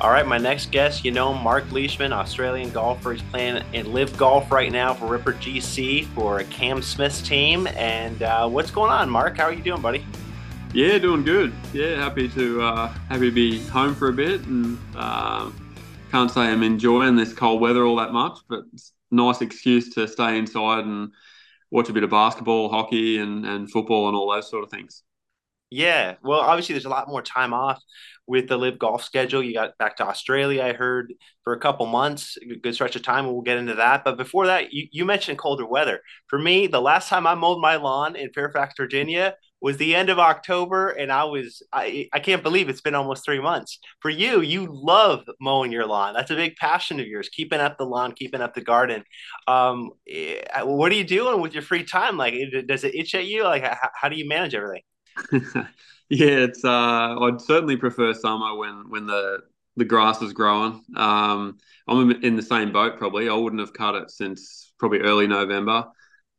All right, my next guest, you know, Marc Leishman, Australian golfer. He's playing in LIV Golf right now for Ripper GC for Cam Smith's team. And uh, what's going on, Marc? How are you doing, buddy? Yeah, doing good. Yeah, happy to uh, happy to be home for a bit, and uh, can't say I'm enjoying this cold weather all that much, but it's a nice excuse to stay inside and watch a bit of basketball, hockey, and, and football, and all those sort of things. Yeah, well, obviously, there's a lot more time off with the LIV golf schedule. You got back to Australia, I heard, for a couple months, a good stretch of time. We'll get into that. But before that, you, you mentioned colder weather. For me, the last time I mowed my lawn in Fairfax, Virginia was the end of October, and I was I, I can't believe it's been almost three months. For you, you love mowing your lawn. That's a big passion of yours, keeping up the lawn, keeping up the garden. Um, eh, what are you doing with your free time? Like, does it itch at you? Like, how, how do you manage everything? yeah, it's. Uh, I'd certainly prefer summer when when the the grass is growing. Um, I'm in the same boat. Probably I wouldn't have cut it since probably early November.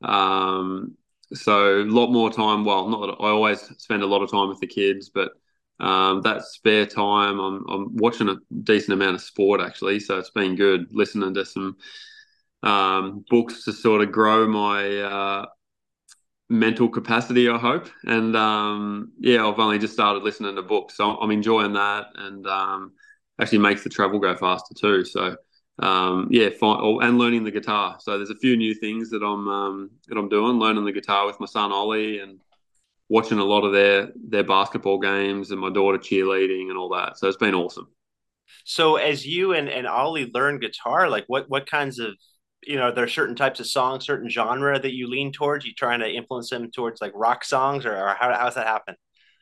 Um, so a lot more time. Well, not I always spend a lot of time with the kids, but um, that spare time, I'm I'm watching a decent amount of sport actually. So it's been good listening to some um, books to sort of grow my uh, mental capacity, I hope. And um, yeah, I've only just started listening to books, so I'm enjoying that, and um, actually makes the travel go faster too. So um, yeah, fine, oh, and learning the guitar. So there's a few new things that I'm um, that I'm doing. Learning the guitar with my son Ollie, and watching a lot of their their basketball games, and my daughter cheerleading and all that. So it's been awesome. So as you and, and Ollie learn guitar, like what what kinds of you know, there are certain types of songs, certain genre that you lean towards. You trying to influence him towards like rock songs, or, or how how's that happen?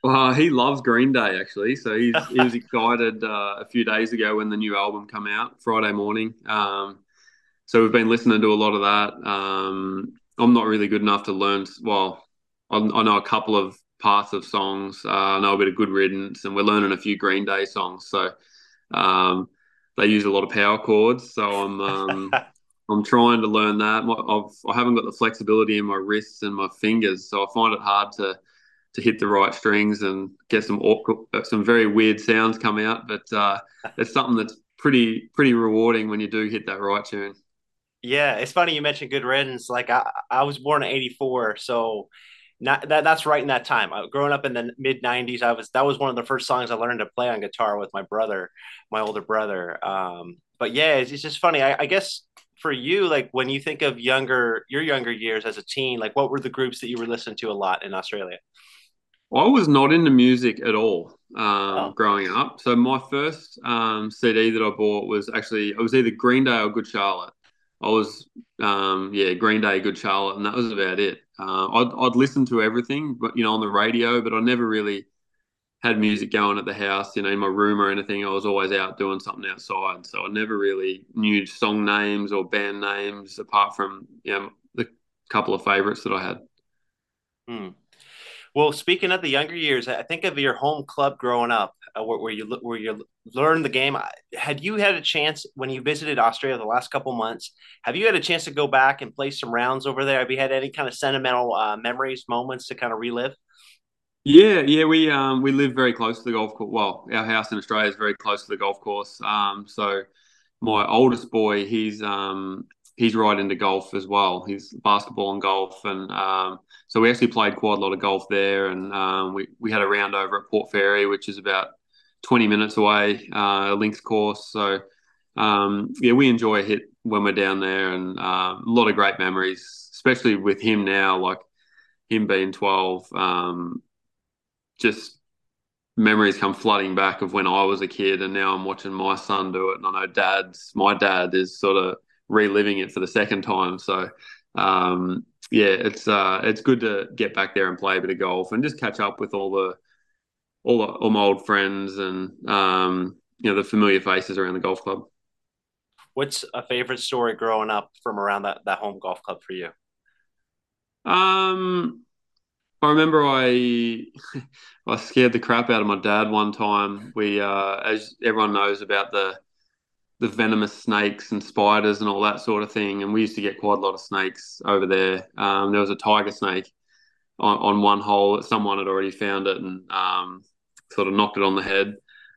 Well, he loves Green Day actually, so he's, he was excited uh, a few days ago when the new album come out Friday morning. Um, so we've been listening to a lot of that. Um, I'm not really good enough to learn. Well, I, I know a couple of parts of songs. Uh, I know a bit of Good Riddance, and we're learning a few Green Day songs. So um, they use a lot of power chords. So I'm um, I'm trying to learn that. I've I haven't got the flexibility in my wrists and my fingers, so I find it hard to to hit the right strings and get some awkward, some very weird sounds come out. But uh, it's something that's pretty pretty rewarding when you do hit that right tune. Yeah, it's funny you mentioned Good Riddance. Like I, I was born in '84, so not that that's right in that time. I, growing up in the mid '90s, I was that was one of the first songs I learned to play on guitar with my brother, my older brother. Um, but yeah, it's, it's just funny. I, I guess for you, like when you think of younger, your younger years as a teen, like what were the groups that you were listening to a lot in Australia? I was not into music at all um, oh. growing up. So my first um, CD that I bought was actually it was either Green Day or Good Charlotte. I was um, yeah Green Day, Good Charlotte, and that was about it. Uh, I'd, I'd listen to everything, but you know on the radio, but I never really had music going at the house, you know, in my room or anything. I was always out doing something outside. So I never really knew song names or band names apart from, you know, the couple of favorites that I had. Hmm. Well, speaking of the younger years, I think of your home club growing up, uh, where, where, you where you learned the game. Had you had a chance when you visited Australia the last couple months? Have you had a chance to go back and play some rounds over there? Have you had any kind of sentimental uh, memories, moments to kind of relive? Yeah, yeah, we um we live very close to the golf course. Well, our house in Australia is very close to the golf course. Um, so my oldest boy, he's um he's right into golf as well. He's basketball and golf, and um, so we actually played quite a lot of golf there. And um, we we had a round over at Port Fairy, which is about twenty minutes away, uh, links course. So um, yeah, we enjoy a hit when we're down there, and uh, a lot of great memories, especially with him now, like him being twelve. Just memories come flooding back of when I was a kid, and now I'm watching my son do it. And I know dad's my dad is sort of reliving it for the second time. So um, yeah, it's uh, it's good to get back there and play a bit of golf and just catch up with all the all, the, all my old friends and um, you know the familiar faces around the golf club. What's a favorite story growing up from around that, that home golf club for you? Um, I remember I I scared the crap out of my dad one time. We, uh, as everyone knows about the the venomous snakes and spiders and all that sort of thing, and we used to get quite a lot of snakes over there. Um, there was a tiger snake on, on one hole someone had already found it and um, sort of knocked it on the head.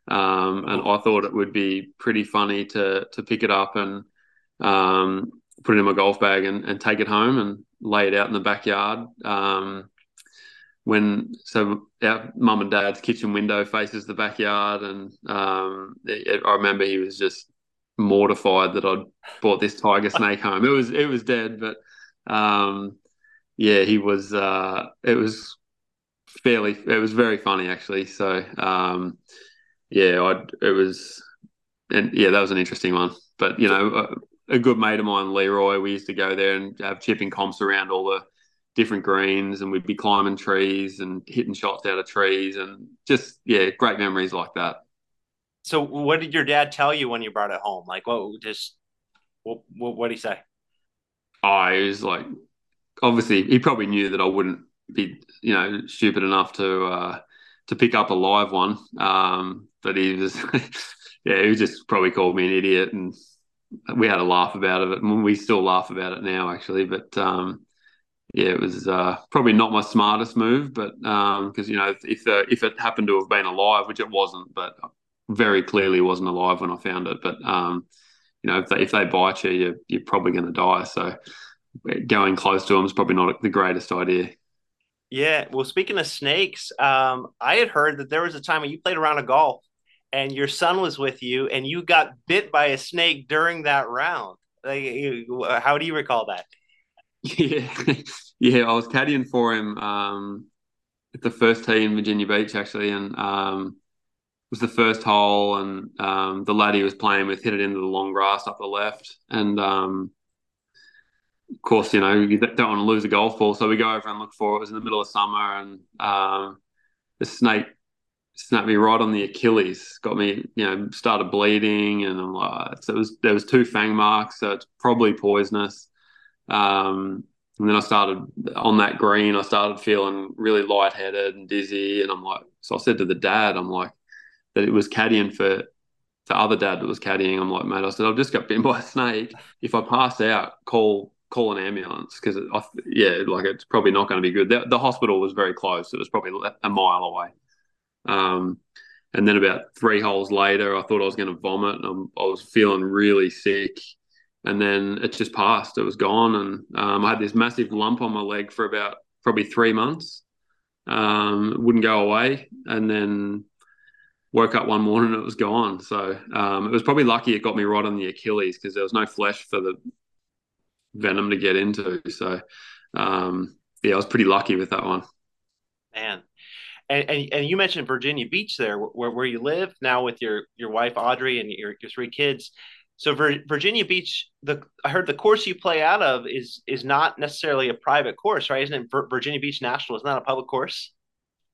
Um, and I thought it would be pretty funny to to pick it up and um, put it in my golf bag and, and take it home and lay it out in the backyard. Um, when so our mum and dad's kitchen window faces the backyard, and um, it, I remember he was just mortified that I'd brought this tiger snake home. It was it was dead, but um, yeah, he was. Uh, it was fairly. It was very funny actually. So um, yeah, I it was, and yeah, that was an interesting one. But you know, a, a, good mate of mine, Leroy, we used to go there and have chipping comps around all the different greens, and we'd be climbing trees and hitting shots out of trees, and just yeah, great memories like that. So, what did your dad tell you when you brought it home? Like, what just what what did he say? Oh, he was like, obviously, he probably knew that I wouldn't be, you know, stupid enough to uh, to pick up a live one. Um, but he was, yeah, he just probably called me an idiot, and we had a laugh about it. And we still laugh about it now, actually. But um, yeah, it was uh, probably not my smartest move, but because um, you know, if the, if it happened to have been alive, which it wasn't, but very clearly wasn't alive when I found it. But um, you know, if they if they bite you, you're, you're probably going to die. So going close to them is probably not the greatest idea. Yeah. Well, speaking of snakes, um, I had heard that there was a time when you played around a golf and your son was with you and you got bit by a snake during that round. Like, how do you recall that? Yeah. yeah. I was caddying for him um, at the first tee in Virginia Beach, actually. And um, was the first hole, and um, the lad he was playing with hit it into the long grass up the left. And um, of course, you know, you don't want to lose a golf ball. So we go over and look for it. It was in the middle of summer, and um, the snake snapped me right on the Achilles. Got me, you know, started bleeding, and I'm like, so it was there was two fang marks, so it's probably poisonous. Um, and then I started on that green. I started feeling really lightheaded and dizzy, and I'm like, so I said to the dad, I'm like, that it was caddying for the other dad that was caddying. I'm like, mate, I said, I've just got bitten by a snake. If I pass out, call call an ambulance because yeah, like it's probably not going to be good. The, the, hospital was very close; it was probably a mile away. Um, and then about three holes later, I thought I was going to vomit, i was feeling really sick. And then it just passed; it was gone, and um, I had this massive lump on my leg for about probably three months. Um, wouldn't go away, and then woke up one morning and it was gone. So um, it was probably lucky it got me right on the Achilles because there was no flesh for the venom to get into. So um, yeah, I was pretty lucky with that one. Man, and, and and you mentioned Virginia Beach there, where where you live now with your your wife Audrey and your your three kids. So Virginia Beach, the I heard the course you play out of is is not necessarily a private course, right? Isn't it Virginia Beach National? Is not a public course.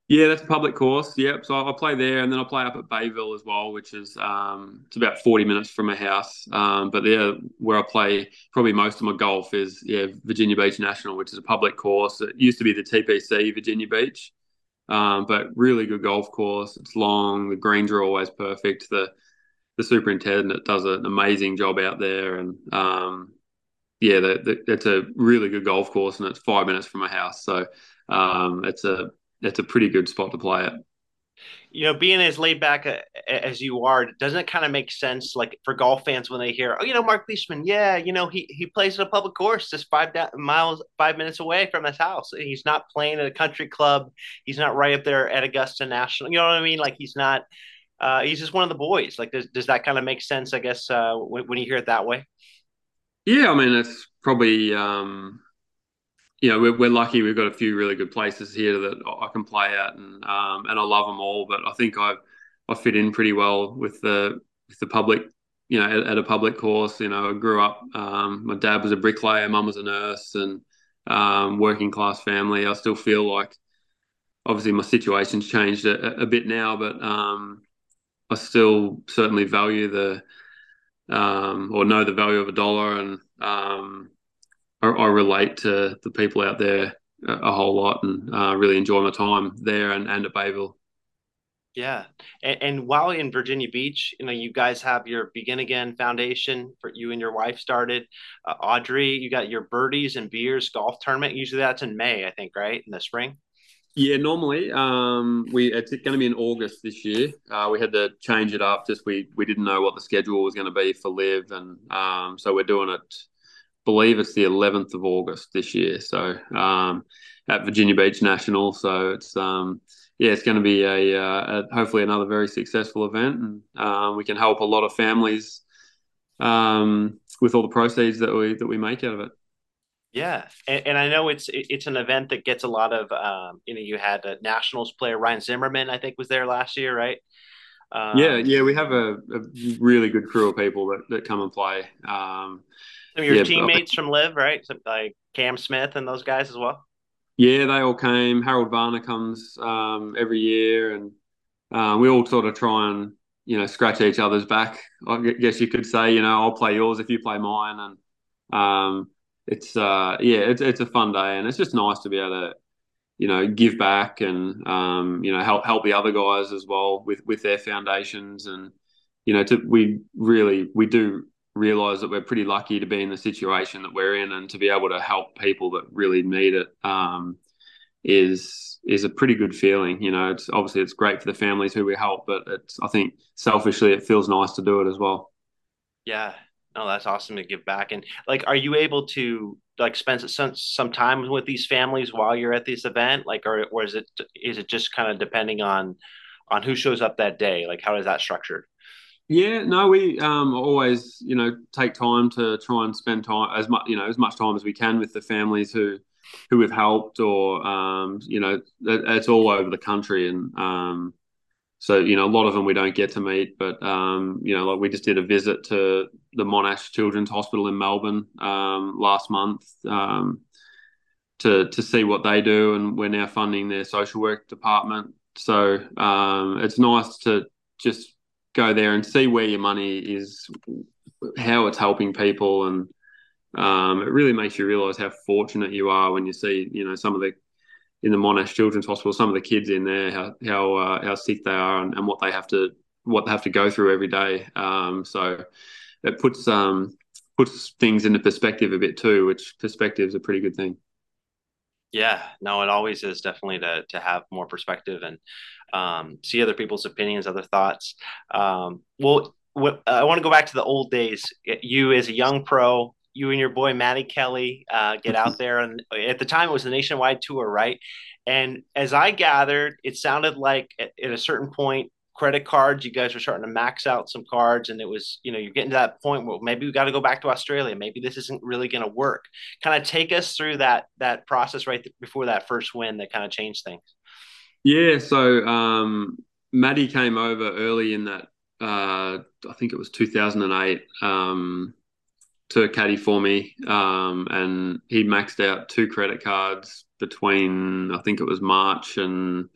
Yeah, that's a public course. Yep. So I play there, and then I play up at Bayville as well, which is um, it's about forty minutes from my house. Um, but yeah, where I play probably most of my golf is yeah Virginia Beach National, which is a public course. It used to be the TPC Virginia Beach, um, but really good golf course. It's long. The greens are always perfect. The the superintendent does an amazing job out there, and um, yeah, the, the, it's a really good golf course, and it's five minutes from my house. So um, it's a it's a pretty good spot to play at. You know, being as laid back uh, as you are, doesn't it kind of make sense, like for golf fans when they hear, oh, you know, Marc Leishman, yeah, you know, he he plays at a public course just five da- miles, five minutes away from his house. He's not playing at a country club. He's not right up there at Augusta National. You know what I mean? Like he's not. Uh, he's just one of the boys. Like, does, does that kind of make sense? I guess uh, when, when you hear it that way. Yeah, I mean, it's probably um, you know, we're, we're lucky we've got a few really good places here that I can play at, and um, and I love them all. But I think I I fit in pretty well with the with the public, you know, at, at, a public course. You know, I grew up. Um, my dad was a bricklayer, mum was a nurse, and um, working class family. I still feel like, obviously, my situation's changed a, a bit now, but um, I still certainly value the um, or know the value of a dollar, and um, I, I, relate to the people out there a, a whole lot, and uh, really enjoy my time there and, and at Bayville. Yeah, and, and, while in Virginia Beach, you know, you guys have your Begin Again Foundation for you and your wife started. Uh, Audrey, you got your Birdies and Beers golf tournament. Usually that's in May, I think, right in the spring. Yeah, normally um, we it's going to be in August this year. Uh, we had to change it up. Just we we didn't know what the schedule was going to be for LIV, and um, so we're doing it. Believe it's the 11th of August this year. So um, at Virginia Beach National. So it's um, yeah, it's going to be a, uh, a, hopefully another very successful event, and uh, we can help a lot of families um, with all the proceeds that we that we make out of it. Yeah, and, and I know it's it's an event that gets a lot of um, you know you had a Nationals player Ryan Zimmerman I think was there last year, right? Um, yeah, yeah, we have a, a, really good crew of people that, that come and play. Um, some of your yeah, teammates from LIV, right? like Cam Smith and those guys as well. Yeah, they all came. Harold Varner comes um, every year, and uh, we all sort of try and you know scratch each other's back. I guess you could say, you know, I'll play yours if you play mine, and um, it's uh, yeah, it's it's a fun day, and it's just nice to be able to you know give back and um, you know help help the other guys as well with with their foundations, and you know to we really we do realize that we're pretty lucky to be in the situation that we're in and to be able to help people that really need it um, is is a pretty good feeling. You know, it's obviously it's great for the families who we help, but it's I think selfishly it feels nice to do it as well. Yeah, no, that's awesome to give back. And like, are you able to like spend some some time with these families while you're at this event? Like, or or is it is it just kind of depending on on who shows up that day? Like, how is that structured? Yeah, no, we um, always, you know, take time to try and spend time as much, you know, as much time as we can with the families who who we've helped, or um, you know, it, it's all over the country, and um, so you know, a lot of them we don't get to meet, but um, you know, like we just did a visit to the Monash Children's Hospital in Melbourne um, last month um, to to see what they do, and we're now funding their social work department. So um, it's nice to just go there and see where your money is, how it's helping people, and um, it really makes you realize how fortunate you are when you see, you know, some of the in the Monash Children's Hospital, some of the kids in there, how how uh, how sick they are, and, and, what they have to what they have to go through every day. Um, so it puts um, puts things into perspective a bit too, which perspective is a pretty good thing. Yeah, no, it always is definitely to to have more perspective and um, see other people's opinions, other thoughts. Um, well, I want to go back to the old days. You as a young pro, you and your boy Matty Kelly uh, get out there, and at the time it was a nationwide tour, right? And as I gathered, it sounded like at, at a certain point, credit cards, you guys were starting to max out some cards, and it was, you know, you're getting to that point where maybe we got to go back to Australia. Maybe this isn't really going to work. Kind of take us through that that process right before that first win that kind of changed things. Yeah, so um, Matty came over early in that. Uh, I think it was 2008 um, to caddy for me, um, and he maxed out two credit cards between I think it was March and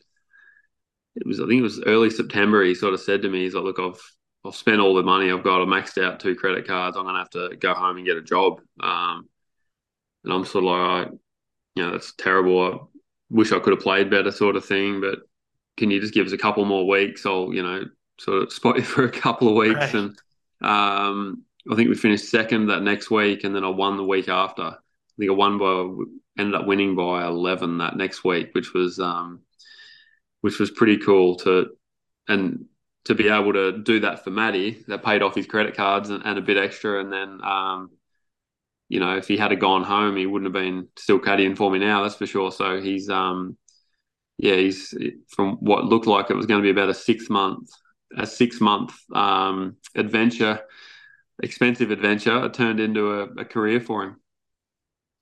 it was I think it was early September. He sort of said to me, "He's like, look, I've I've spent all the money I've got. I maxed out two credit cards. I'm gonna have to go home and get a job." Um, and I'm sort of like, you know, that's terrible I wish I could have played better, sort of thing. But can you just give us a couple more weeks? I'll, you know, sort of spot you for a couple of weeks. Right. And um, I think we finished second that next week, and then I won the week after. I think I won by ended up winning by eleven that next week, which was um, which was pretty cool to and to be able to do that for Matty. That paid off his credit cards and, and a bit extra, and then um, you know, if he had gone home, he wouldn't have been still caddying for me now. That's for sure. So he's, um, yeah, he's from what looked like it was going to be about a six month, a six month um, adventure, expensive adventure. Turned into a, a career for him.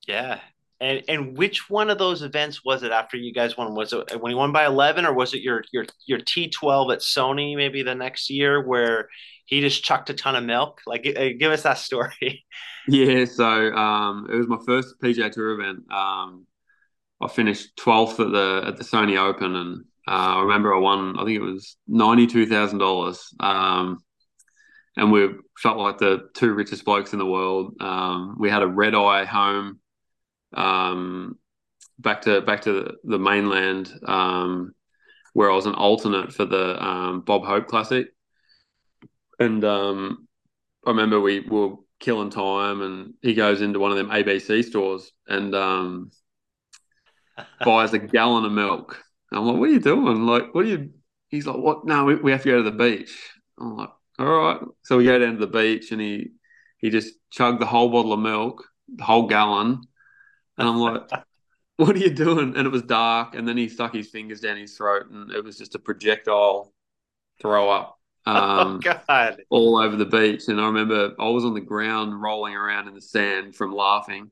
Yeah, And and which one of those events was it after you guys won? Was it when you won by eleven, or was it your your your T twelve at Sony maybe the next year where he just chucked a ton of milk? Like, give us that story. Yeah, so um, it was my first PGA Tour event. Um, I finished twelfth at the at the Sony Open, and uh, I remember I won. I think it was ninety two thousand um, dollars and we felt like the two richest blokes in the world. Um, we had a red eye home um, back to back to the mainland um, where I was an alternate for the um, Bob Hope Classic, and um, I remember we were killing time, and he goes into one of them ABC stores and um, buys a gallon of milk. I'm like, "What are you doing? Like, what are you?" He's like, "What? No, we, we have to go to the beach." I'm like, all right. So we go down to the beach and he he just chugged the whole bottle of milk, the whole gallon. And I'm like, what are you doing? And it was dark. And then he stuck his fingers down his throat and it was just a projectile throw up oh, um, oh, God. all over the beach. And I remember I was on the ground rolling around in the sand from laughing.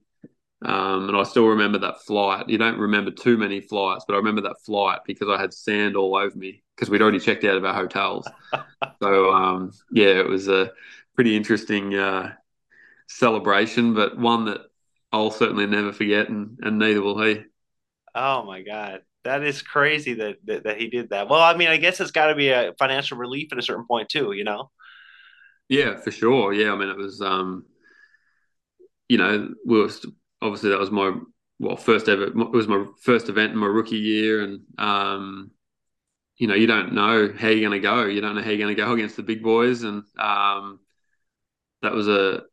Um, and I still remember that flight. You don't remember too many flights, but I remember that flight because I had sand all over me because we'd already checked out of our hotels. so um, yeah, it was a pretty interesting uh, celebration, but one that I'll certainly never forget, and, and neither will he. Oh my god, that is crazy that that, that he did that. Well, I mean, I guess it's got to be a financial relief at a certain point too, you know. Yeah, for sure. Yeah, I mean, it was, um, you know, we were obviously that was my well first ever. It was my first event in my rookie year, and um, you know, you don't know how you're going to go. You don't know how you're going to go against the big boys, and um, that was a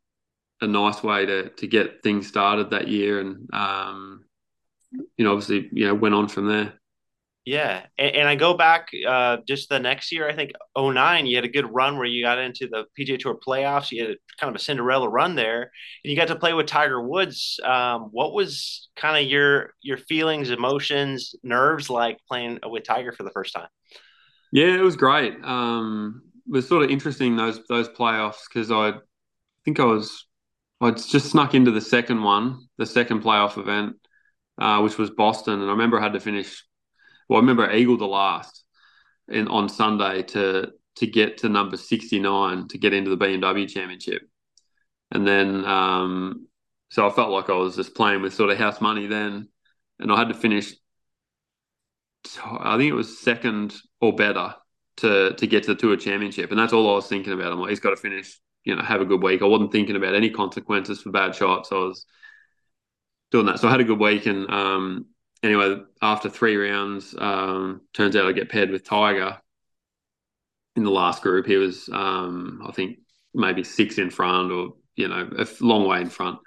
a nice way to to get things started that year, and um, you know, obviously, you know, went on from there. Yeah, and, and I go back uh, just the next year. I think 09, you had a good run where you got into the PGA Tour playoffs. You had a, kind of a Cinderella run there, and you got to play with Tiger Woods. Um, what was kind of your your feelings, emotions, nerves like playing with Tiger for the first time? Yeah, it was great. Um, it was sort of interesting those those playoffs because I think I was I just snuck into the second one, the second playoff event, uh, which was Boston, and I remember I had to finish well, I remember Eagle the last in on Sunday to to get to number sixty nine to get into the BMW Championship, and then um, so I felt like I was just playing with sort of house money then, and I had to finish. I think it was second or better to to get to the Tour Championship, and that's all I was thinking about. I'm like, he's got to finish, you know, have a good week. I wasn't thinking about any consequences for bad shots. I was doing that, so I had a good week, and um, anyway, after three rounds, um, turns out I get paired with Tiger in the last group. He was, um, I think, maybe six in front or, you know, a long way in front.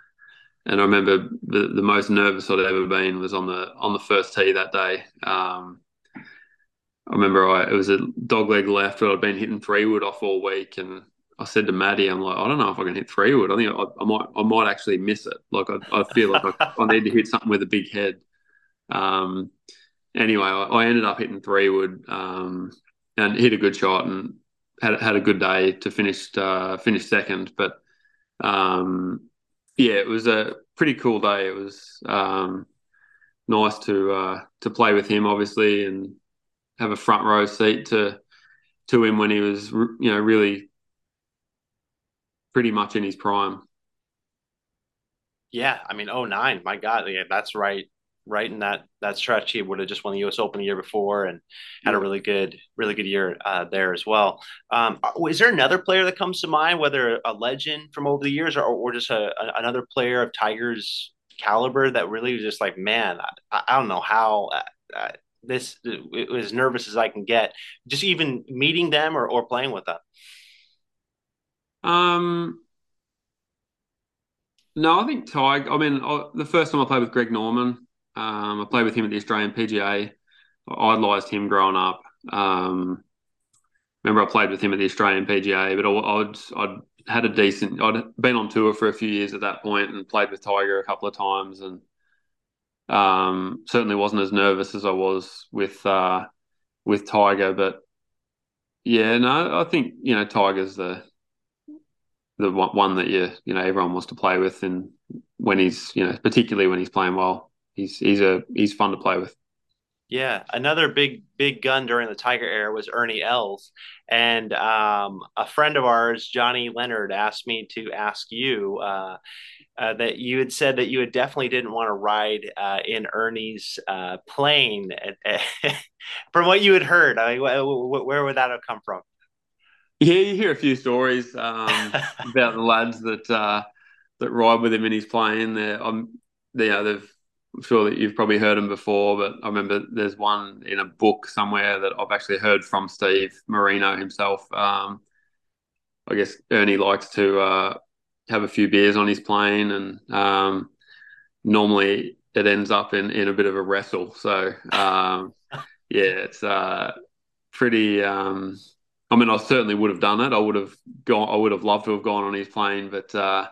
And I remember the, the most nervous I'd ever been was on the on the first tee that day. Um, I remember I, it was a dog leg left, but I'd been hitting three wood off all week, and I said to Matty, I'm like, I don't know if I can hit three wood. I think I, I might I might actually miss it. Like I, I feel like I, I need to hit something with a big head. Um, anyway, I, I, ended up hitting three wood um, and hit a good shot and had had a good day to finish uh, finish second. But um, yeah, it was a pretty cool day. It was um, nice to uh, to play with him, obviously, and have a front row seat to to him when he was, you know, really pretty much in his prime. Yeah, I mean, oh nine, my God, yeah, that's right right in that that stretch. He would have just won the U.S. Open the year before and had a really good, really good year uh, there as well. Um, is there another player that comes to mind, whether a legend from over the years or, or just a, a, another player of Tiger's caliber that really was just like, man, I, I don't know how. Uh, uh this as nervous as I can get, just even meeting them or, or playing with them. Um, no, I think Tiger. I mean, I, the first time I played with Greg Norman, um, I played with him at the Australian PGA. I idolised him growing up. Um, remember, I played with him at the Australian PGA, but I, would I'd had a decent. I'd been on tour for a few years at that point and played with Tiger a couple of times, and um, certainly wasn't as nervous as I was with uh, with Tiger. But yeah, no, I think you know Tiger's the the one that you you know everyone wants to play with and when he's you know particularly when he's playing well. He's he's a he's fun to play with. Yeah, another big big gun during the Tiger era was Ernie Els, and um, a friend of ours, Johnny Leonard, asked me to ask you uh, uh, that you had said that you had definitely didn't want to ride uh, in Ernie's uh, plane. from what you had heard, I mean, where would that have come from? Yeah, you hear a few stories um, about the lads that uh, that ride with him in his plane. They're, um, they, you know, they've I'm sure that you've probably heard them before, but I remember there's one in a book somewhere that I've actually heard from Steve Marino himself. Um, I guess Ernie likes to uh, have a few beers on his plane, and um, normally it ends up in, in a bit of a wrestle. So um, yeah, it's uh, pretty. Um, I mean, I certainly would have done it. I would have gone. I would have loved to have gone on his plane, but uh,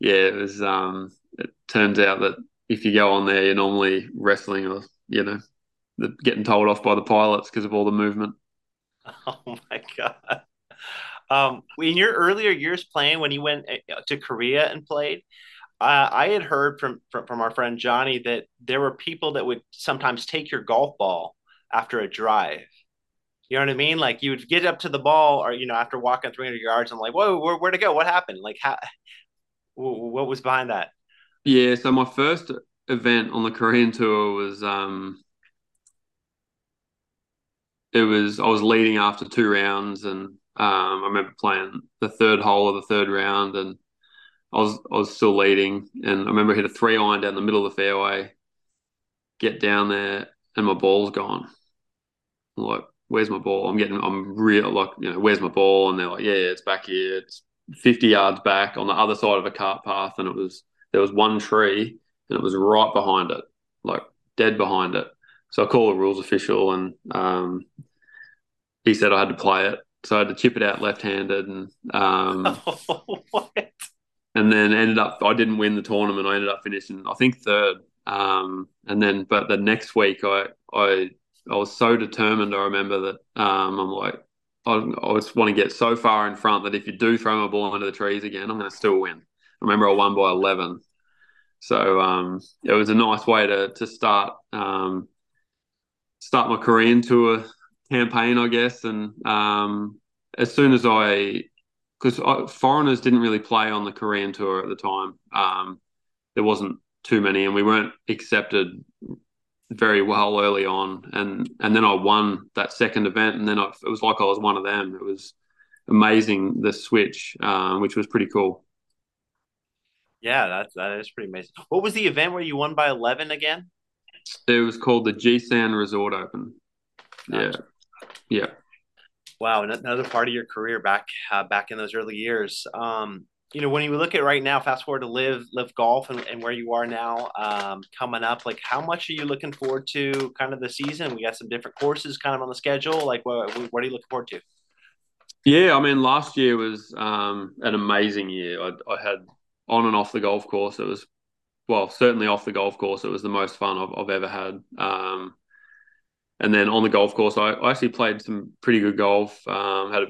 yeah, it was. Um, it turns out that if you go on there, you're normally wrestling or you know, getting told off by the pilots because of all the movement. Oh my god! Um, in your earlier years playing, when you went eh, to Korea and played, uh, I had heard from, from from our friend Johnny that there were people that would sometimes take your golf ball after a drive. You know what I mean? Like you would get up to the ball, or you know, after walking 300 yards, I'm like, "Whoa, where, where to go? What happened? Like, how? What was behind that?" Yeah, so my first event on the Korean tour was um it was I was leading after two rounds and um I remember playing the third hole of the third round and I was I was still leading and I remember I hit a three iron down the middle of the fairway, get down there and my ball's gone. I'm like, where's my ball? I'm getting I'm real like, you know, where's my ball? And they're like, Yeah, it's back here. It's 50 yards back on the other side of a cart path and it was there was one tree and it was right behind it, like dead behind it. So I called the rules official and um, he said I had to play it. So I had to chip it out left-handed and um, and then ended up I didn't win the tournament. I ended up finishing I think third. Um, and then but the next week I I I was so determined. I remember that um, I'm like I, I just want to get so far in front that if you do throw my ball under the trees again, I'm going to still win. I remember I won by 11 so um, it was a nice way to to start um, start my Korean tour campaign, I guess. And um, as soon as I, because foreigners didn't really play on the Korean tour at the time, um, there wasn't too many, and we weren't accepted very well early on. And and then I won that second event, and then I, it was like I was one of them. It was amazing the switch, um, which was pretty cool. Yeah, that's that is pretty amazing. What was the event where you won by eleven again? It was called the Jisan Resort Open. Gotcha. Yeah, yeah. Wow, another part of your career back uh, back in those early years. Um, you know, when you look at right now, fast forward to LIV LIV golf and, and where you are now, um, coming up, like how much are you looking forward to kind of the season? We got some different courses kind of on the schedule. Like, what, what are you looking forward to? Yeah, I mean, last year was um, an amazing year. I, I had on and off the golf course, it was well, certainly off the golf course, it was the most fun I've, I've ever had. Um, and then on the golf course, I, I, actually played some pretty good golf. Um, had a,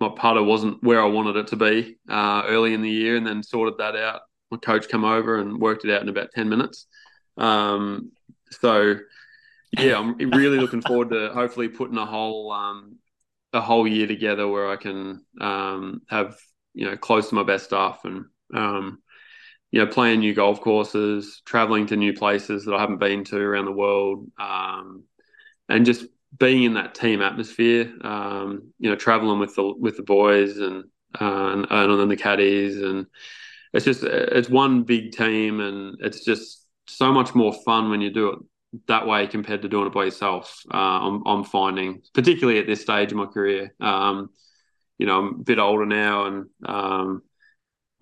my putter wasn't where I wanted it to be uh, early in the year, and then sorted that out. My coach came over and worked it out in about ten minutes. Um, so yeah, I'm really looking forward to hopefully putting a whole um, a whole year together where I can um, have you know close to my best stuff and um, you know, playing new golf courses, traveling to new places that I haven't been to around the world, um, and just being in that team atmosphere. Um, you know, traveling with the with the boys and uh, and, and the caddies, and it's just it's one big team, and it's just so much more fun when you do it that way compared to doing it by yourself. Uh, I'm, I'm finding, particularly at this stage of my career. Um, you know, I'm a bit older now, and um,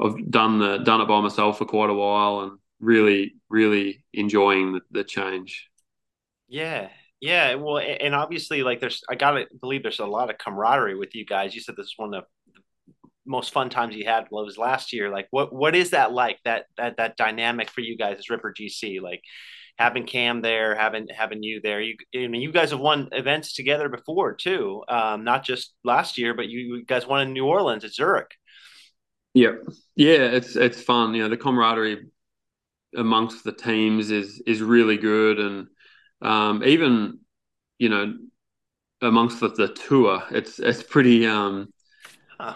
I've done the done it by myself for quite a while and really really enjoying the, the change. Yeah, yeah. Well, and obviously, like there's I gotta believe there's a lot of camaraderie with you guys. You said this is one of the most fun times you had. Was last year. Like, what what is that like? That that that dynamic for you guys as Ripper GC, like having Cam there, having having you there. You I mean, you guys have won events together before too. Um, not just last year, but you, you guys won in New Orleans at Zurich. Yeah, yeah, it's it's fun. You know, the camaraderie amongst the teams is is really good, and um, even you know amongst the, the tour, it's it's pretty um,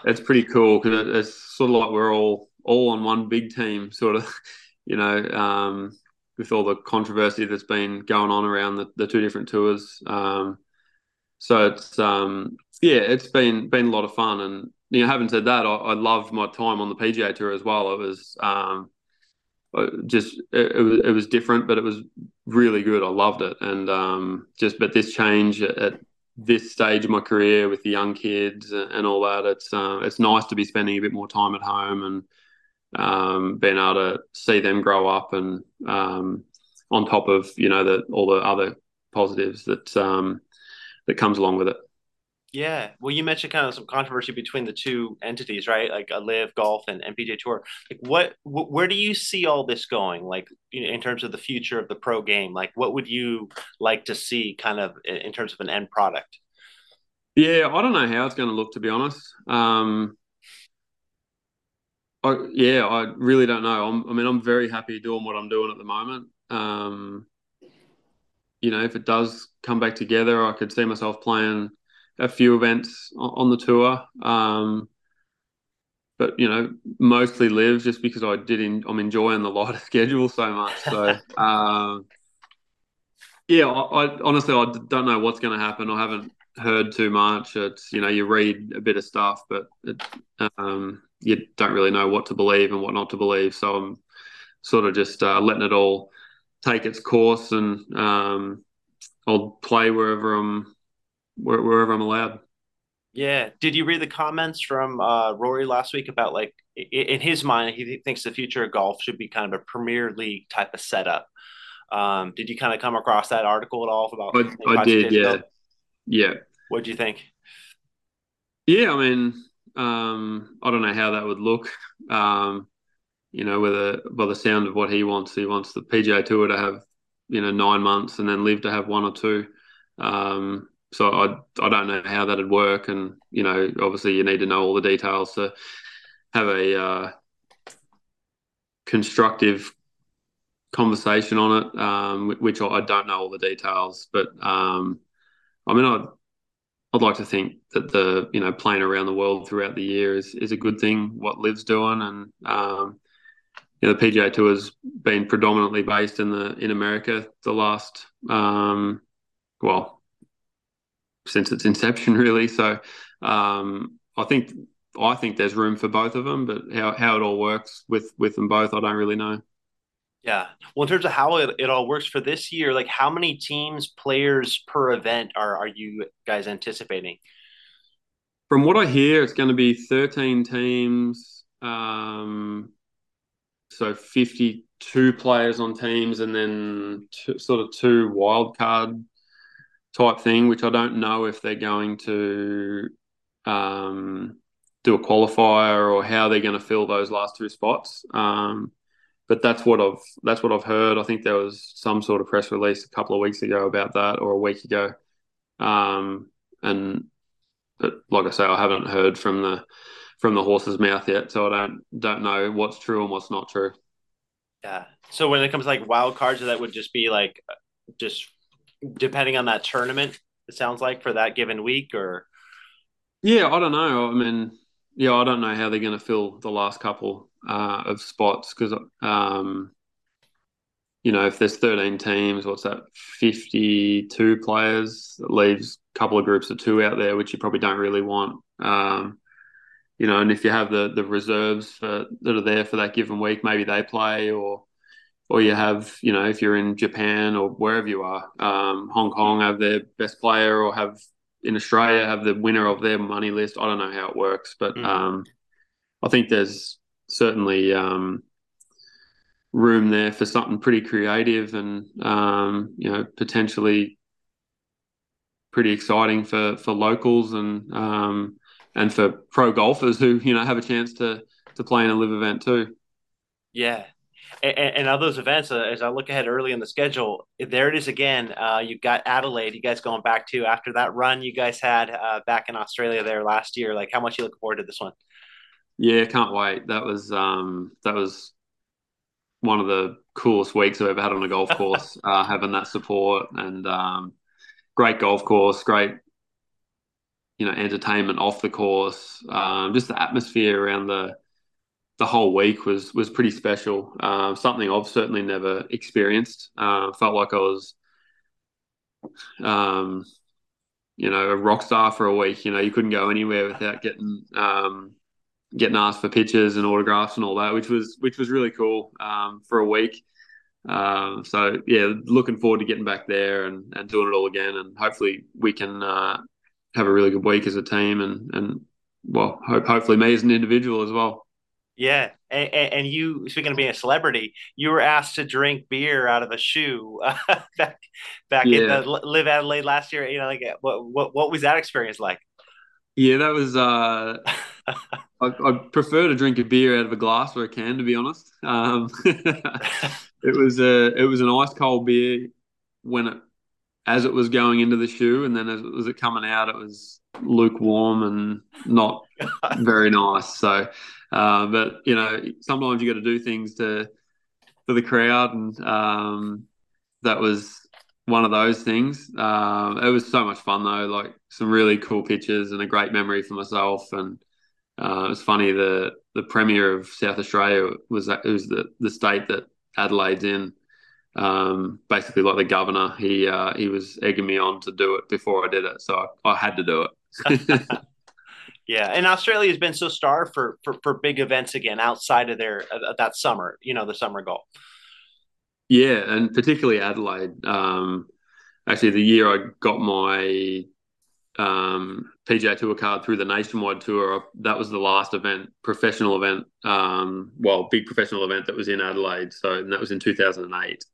it's pretty cool because it's sort of like we're all all on one big team, sort of, you know, um, with all the controversy that's been going on around the, the two different tours. Um, so it's um, yeah, it's been been a lot of fun, and you know, having said that, I, I loved my time on the PGA Tour as well. It was um, just it, it, was it was different, but it was really good. I loved it, and um, just but this change at, this stage of my career with the young kids and all that, it's uh, it's nice to be spending a bit more time at home and um, being able to see them grow up and um, on top of you know the all the other positives that um, that comes along with it. Yeah, well, you mentioned kind of some controversy between the two entities, right? Like a LIV Golf and PGA Tour. Like, what, wh- where do you see all this going? Like, in terms of the future of the pro game, like, what would you like to see, kind of, in terms of an end product? Yeah, I don't know how it's going to look, to be honest. Um, I, yeah, I really don't know. I'm, i mean, I'm very happy doing what I'm doing at the moment. Um, you know, if it does come back together, I could see myself playing a few events on the tour. Um, but you know, mostly LIV just because I did. In, I'm enjoying the lighter schedule so much. So, um, yeah, I, I, honestly I don't know what's going to happen. I haven't heard too much. It's you know you read a bit of stuff, but it, um, you don't really know what to believe and what not to believe. So I'm sort of just uh, letting it all take its course, and um, I'll play wherever I'm wherever I'm allowed. Yeah. Did you read the comments from uh, Rory last week about like in his mind he thinks the future of golf should be kind of a Premier League type of setup. Um, did you kind of come across that article at all about? I, I did. Yeah. Ago? Yeah. What do you think? Yeah, I mean, um, I don't know how that would look. Um, you know, whether by the sound of what he wants, he wants the PGA Tour to have you know nine months and then LIV to have one or two. Um, so I I don't know how that'd work, and you know, obviously you need to know all the details to have a uh, constructive conversation on it, um, which I don't know all the details, but um, I mean, I'd I'd like to think that the you know playing around the world throughout the year is is a good thing. What LIV's doing, and um, you know, the PGA Tour has been predominantly based in the in America the last um, well since its inception, really. So um, I think I think there's room for both of them, but how, how it all works with with them both, I don't really know. Yeah. Well, in terms of how it, it all works for this year, like how many teams, players per event are are you guys anticipating? From what I hear, it's going to be 13 teams. Um, so 52 players on teams, and then two, sort of two wild card type thing, which I don't know if they're going to um, do a qualifier or how they're going to fill those last two spots. Um, but that's what I've that's what I've heard. I think there was some sort of press release a couple of weeks ago about that, or a week ago. Um, and but like I say, I haven't heard from the from the horse's mouth yet, so I don't don't know what's true and what's not true. Yeah. So when it comes to like wild cards, that would just be like just depending on that tournament. It sounds like for that given week, or yeah, I don't know. I mean, yeah, I don't know how they're going to fill the last couple uh, of spots because, um, you know, if there's 13 teams, what's that? 52 players. That leaves a couple of groups of two out there, which you probably don't really want. Um, you know, and if you have the the reserves for, that are there for that given week, maybe they play, or or you have, you know, if you're in Japan or wherever you are, um, Hong Kong have their best player, or have in Australia have the winner of their money list. I don't know how it works, but mm. um, I think there's certainly um, room there for something pretty creative and um, you know potentially pretty exciting for for locals and um, and for pro golfers who you know have a chance to to play in a LIV event too. Yeah, and, and all those events, uh, as I look ahead early in the schedule, there it is again. Uh, you've got Adelaide. You guys going back to after that run you guys had uh, back in Australia there last year. Like, how much you look forward to this one? Yeah, can't wait. That was um, that was one of the coolest weeks I've ever had on a golf course. uh, having that support and um, great golf course, great you know entertainment off the course. Um, just the atmosphere around the the whole week was was pretty special. Uh, something I've certainly never experienced. Uh, felt like I was, um, you know, a rock star for a week. You know, you couldn't go anywhere without getting um, getting asked for pictures and autographs and all that, which was which was really cool um, for a week. Um, so yeah, looking forward to getting back there and, and doing it all again, and hopefully we can uh, have a really good week as a team, and and well, hope, hopefully me as an individual as well. Yeah, and, and, you speaking of being a celebrity, you were asked to drink beer out of a shoe uh, back back yeah. in the LIV Adelaide last year. You know, like what what what was that experience like? Yeah, that was. Uh, I, I, prefer to drink a beer out of a glass or a can, to be honest. Um, it was a it was an ice cold beer when it as it was going into the shoe, and then as it was it coming out, it was lukewarm and not very nice. So, uh, but you know, sometimes you got to do things to for the crowd, and um, that was one of those things. Uh, it was so much fun though, like some really cool pictures and a great memory for myself. And uh, it was funny the the premier of South Australia was it was the the state that Adelaide's in. Um, basically, like the governor, he uh, he was egging me on to do it before I did it, so I, I had to do it. yeah, and Australia has been so starved for, for for big events again outside of their uh, that summer, you know, the summer golf. Yeah, and particularly Adelaide. Um, actually, the year I got my um, PGA Tour card through the Nationwide Tour, that was the last event, professional event, um, well, big professional event that was in Adelaide. So and that was in 2008.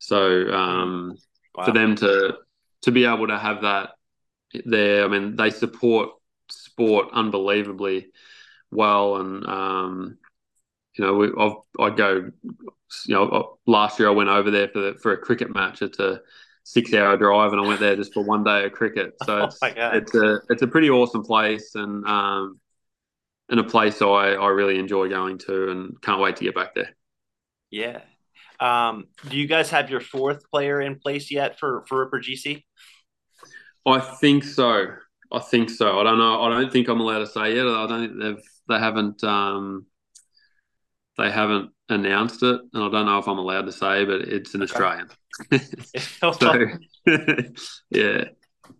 So um, wow. for them to to be able to have that there, I mean, they support sport unbelievably well, and um, you know, we, I've, I go you know, last year I went over there for the, for a cricket match. It's a six hour drive, and I went there just for one day of cricket. So oh it's it's a it's a pretty awesome place, and um, and a place I I really enjoy going to, and can't wait to get back there. Yeah. Um, do you guys have your fourth player in place yet for for Ripper GC? I think so. I think so. I don't know. I don't think I'm allowed to say yet. I don't think they've they haven't um, they haven't announced it, and I don't know if I'm allowed to say, but it's an. Australian. so, yeah.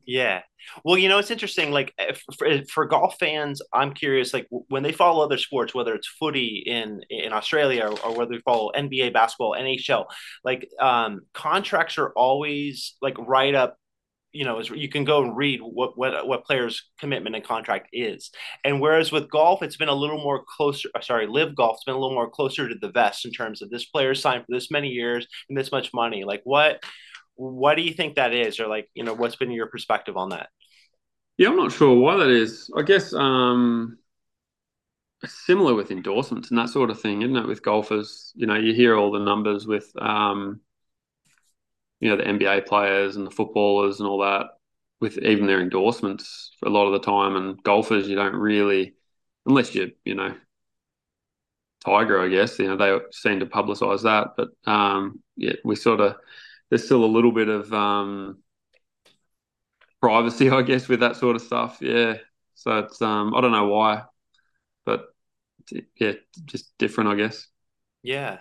Yeah. Well, you know, it's interesting. Like for, for, golf fans, I'm curious. Like when they follow other sports, whether it's footy in in Australia or, or whether they follow NBA basketball, NHL, like um, contracts are always like right up you know, is you can go and read what what what players' commitment and contract is. And whereas with golf, it's been a little more closer. Uh, sorry, LIV golf, it's been a little more closer to the vest in terms of this player signed for this many years and this much money. Like what what do you think that is, or like you know, what's been your perspective on that? Yeah, I'm not sure why that is. I guess um similar with endorsements and that sort of thing, isn't it? With golfers, you know, you hear all the numbers with um you know the NBA players and the footballers and all that with even their endorsements a lot of the time and golfers you don't really unless you you know Tiger I guess you know they seem to publicize that but um yeah we sort of there's still a little bit of um privacy I guess with that sort of stuff yeah. So it's um I don't know why but yeah just different I guess. Yeah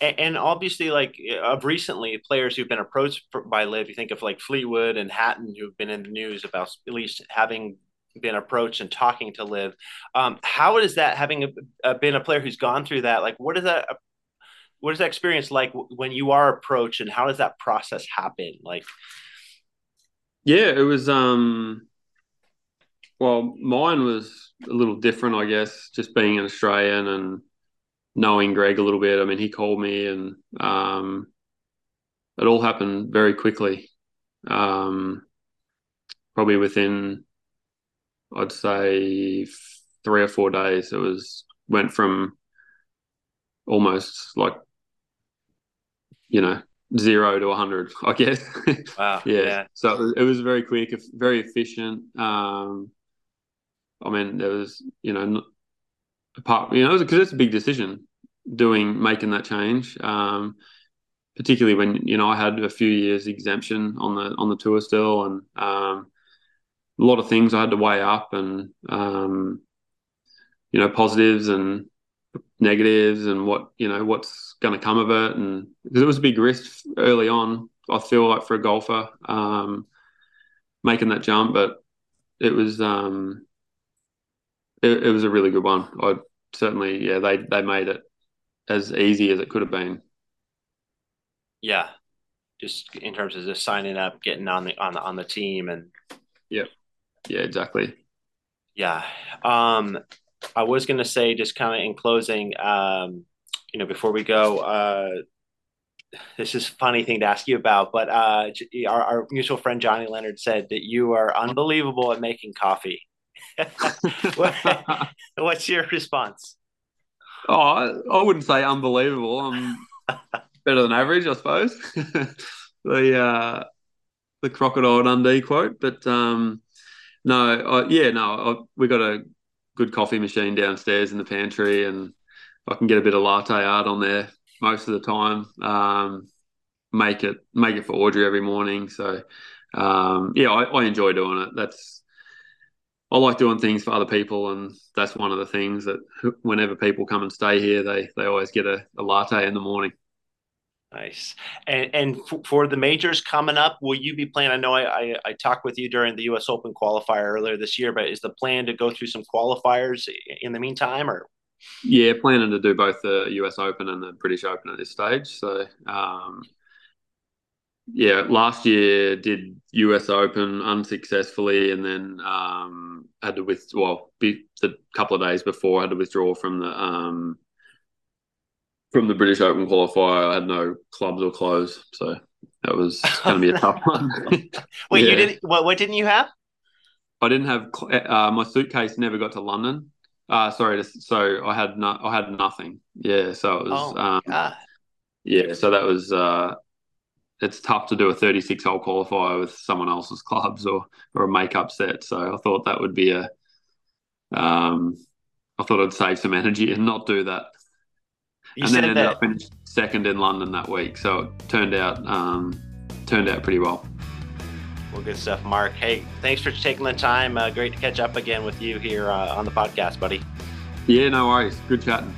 and, and obviously, like of recently, players who've been approached by LIV, you think of like Fleetwood and Hatton, who've been in the news about at least having been approached and talking to LIV. Um, how is that having a, a, been a player who's gone through that? Like, what is that? What is that experience like when you are approached, and how does that process happen? Like, yeah, it was. um Well, mine was a little different, I guess, just being an Australian and knowing Greg a little bit. I mean, he called me, and um, it all happened very quickly. Um, probably within, I'd say, three or four days. It was went from almost like, you know, zero to 100 i guess wow yeah. yeah. so it was very quick very efficient um i mean there was you know apart you know because it's a big decision doing making that change. Um, particularly when you know I had a few years exemption on the on the tour still, and um, a lot of things I had to weigh up, and um, you know positives and negatives, and what you know what's going to come of it, and because it was a big risk early on. I feel like for a golfer um, making that jump, but it was um, it, it was a really good one. I certainly yeah they they made it as easy as it could have been. Yeah, just in terms of just signing up, getting on the on the on the team, and yeah, yeah, exactly. Yeah, um, I was gonna say just kind of in closing, um, you know, before we go, uh, this is a funny thing to ask you about, but uh, our, our mutual friend Johnny Leonard said that you are unbelievable at making coffee. What's your response? Oh, I, I wouldn't say unbelievable. I'm better than average, I suppose. the uh, the crocodile Dundee quote, but um, no, I, yeah, no, I, we got a good coffee machine downstairs in the pantry, and I can get a bit of latte art on there most of the time. Um, make it make it for Audrey every morning. So um, yeah, I, I enjoy doing it. That's I like doing things for other people, and that's one of the things that whenever people come and stay here, they they always get a, a latte in the morning. Nice. And and for the majors coming up, will you be playing? I know I, I, I talked with you during the U.S. Open qualifier earlier this year, but is the plan to go through some qualifiers in the meantime, or? Yeah, planning to do both the U.S. Open and the British Open at this stage. So um, yeah, last year did US Open unsuccessfully, and then um, had to withdraw. Well, be, the couple of days before, I had to withdraw from the um, from the British Open qualifier. I had no clubs or clothes, so that was going to be a tough one. Wait, yeah. you didn't? What, what didn't you have? I didn't have uh, my suitcase. Never got to London. Uh, sorry, so I had no, I had nothing. Yeah, so it was. Oh, um, yeah, so that was. Uh, it's tough to do a 36 hole qualifier with someone else's clubs or or a makeup set. So I thought that would be a um, I thought I'd save some energy and not do that. You and then ended that... up finished second in London that week. So it turned out um, turned out pretty well. Well, good stuff, Marc. Hey, thanks for taking the time. Uh, great to catch up again with you here uh, on the podcast, buddy. Yeah, no worries. Good chatting.